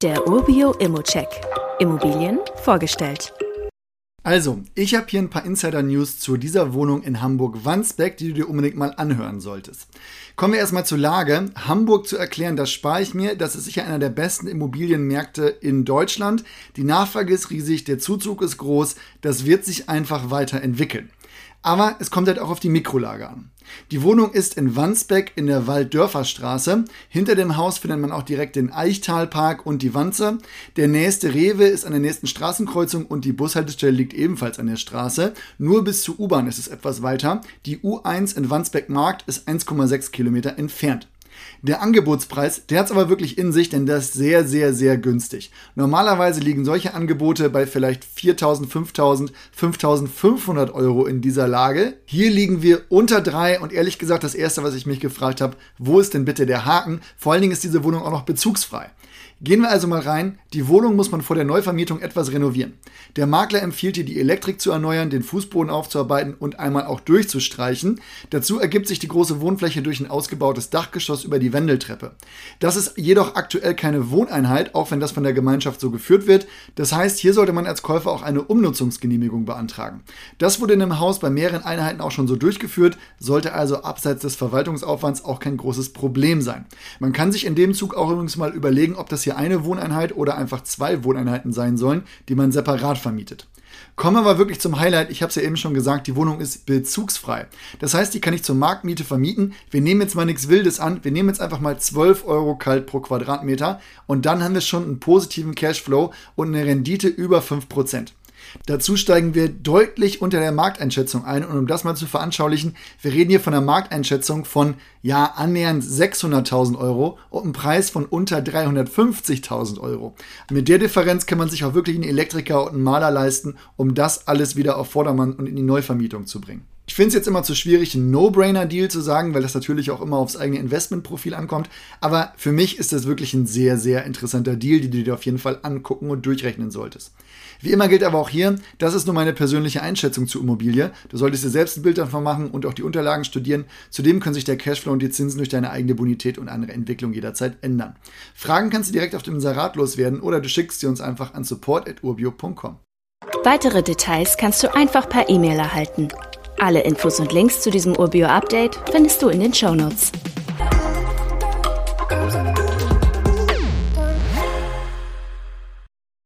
Der Urbio Immocheck. Immobilien vorgestellt. Also, ich habe hier ein paar Insider-News zu dieser Wohnung in Hamburg-Wandsbek, die du dir unbedingt mal anhören solltest. Kommen wir erstmal zur Lage. Hamburg zu erklären, das spare ich mir. Das ist sicher einer der besten Immobilienmärkte in Deutschland. Die Nachfrage ist riesig, der Zuzug ist groß. Das wird sich einfach weiterentwickeln. Aber es kommt halt auch auf die Mikrolage an. Die Wohnung ist in Wandsbek in der Walddörferstraße. Hinter dem Haus findet man auch direkt den Eichtalpark und die Wanze. Der nächste Rewe ist an der nächsten Straßenkreuzung und die Bushaltestelle liegt ebenfalls an der Straße. Nur bis zur U-Bahn ist es etwas weiter. Die U1 in Wandsbek Markt ist 1,6 Kilometer entfernt. Der Angebotspreis, der hat es aber wirklich in sich, denn der ist sehr, sehr, sehr günstig. Normalerweise liegen solche Angebote bei vielleicht 4.000, 5.000, 5.500 Euro in dieser Lage. Hier liegen wir unter drei und ehrlich gesagt, das erste, was ich mich gefragt habe, wo ist denn bitte der Haken? Vor allen Dingen ist diese Wohnung auch noch bezugsfrei. Gehen wir also mal rein. Die Wohnung muss man vor der Neuvermietung etwas renovieren. Der Makler empfiehlt dir, die Elektrik zu erneuern, den Fußboden aufzuarbeiten und einmal auch durchzustreichen. Dazu ergibt sich die große Wohnfläche durch ein ausgebautes Dachgeschoss über die Wendeltreppe. Das ist jedoch aktuell keine Wohneinheit, auch wenn das von der Gemeinschaft so geführt wird. Das heißt, hier sollte man als Käufer auch eine Umnutzungsgenehmigung beantragen. Das wurde in einem Haus bei mehreren Einheiten auch schon so durchgeführt, sollte also abseits des Verwaltungsaufwands auch kein großes Problem sein. Man kann sich in dem Zug auch übrigens mal überlegen, ob das hier eine Wohneinheit oder einfach zwei Wohneinheiten sein sollen, die man separat vermietet. Kommen wir aber wirklich zum Highlight. Ich habe es ja eben schon gesagt, die Wohnung ist bezugsfrei. Das heißt, die kann ich zur Marktmiete vermieten. Wir nehmen jetzt mal nichts Wildes an. Wir nehmen jetzt einfach mal 12 Euro kalt pro Quadratmeter und dann haben wir schon einen positiven Cashflow und eine Rendite über 5%. Dazu steigen wir deutlich unter der Markteinschätzung ein. Und um das mal zu veranschaulichen, wir reden hier von einer Markteinschätzung von ja annähernd 600.000 Euro und einem Preis von unter 350.000 Euro. Mit der Differenz kann man sich auch wirklich einen Elektriker und einen Maler leisten, um das alles wieder auf Vordermann und in die Neuvermietung zu bringen. Ich finde es jetzt immer zu schwierig, ein No-Brainer-Deal zu sagen, weil das natürlich auch immer aufs eigene Investmentprofil ankommt. Aber für mich ist das wirklich ein sehr, sehr interessanter Deal, den du dir auf jeden Fall angucken und durchrechnen solltest. Wie immer gilt aber auch hier, das ist nur meine persönliche Einschätzung zur Immobilie. Du solltest dir selbst ein Bild davon machen und auch die Unterlagen studieren. Zudem können sich der Cashflow und die Zinsen durch deine eigene Bonität und andere Entwicklung jederzeit ändern. Fragen kannst du direkt auf dem Inserat loswerden oder du schickst sie uns einfach an support.urbio.com. Weitere Details kannst du einfach per E-Mail erhalten. Alle Infos und Links zu diesem Urbio-Update findest du in den Show Notes.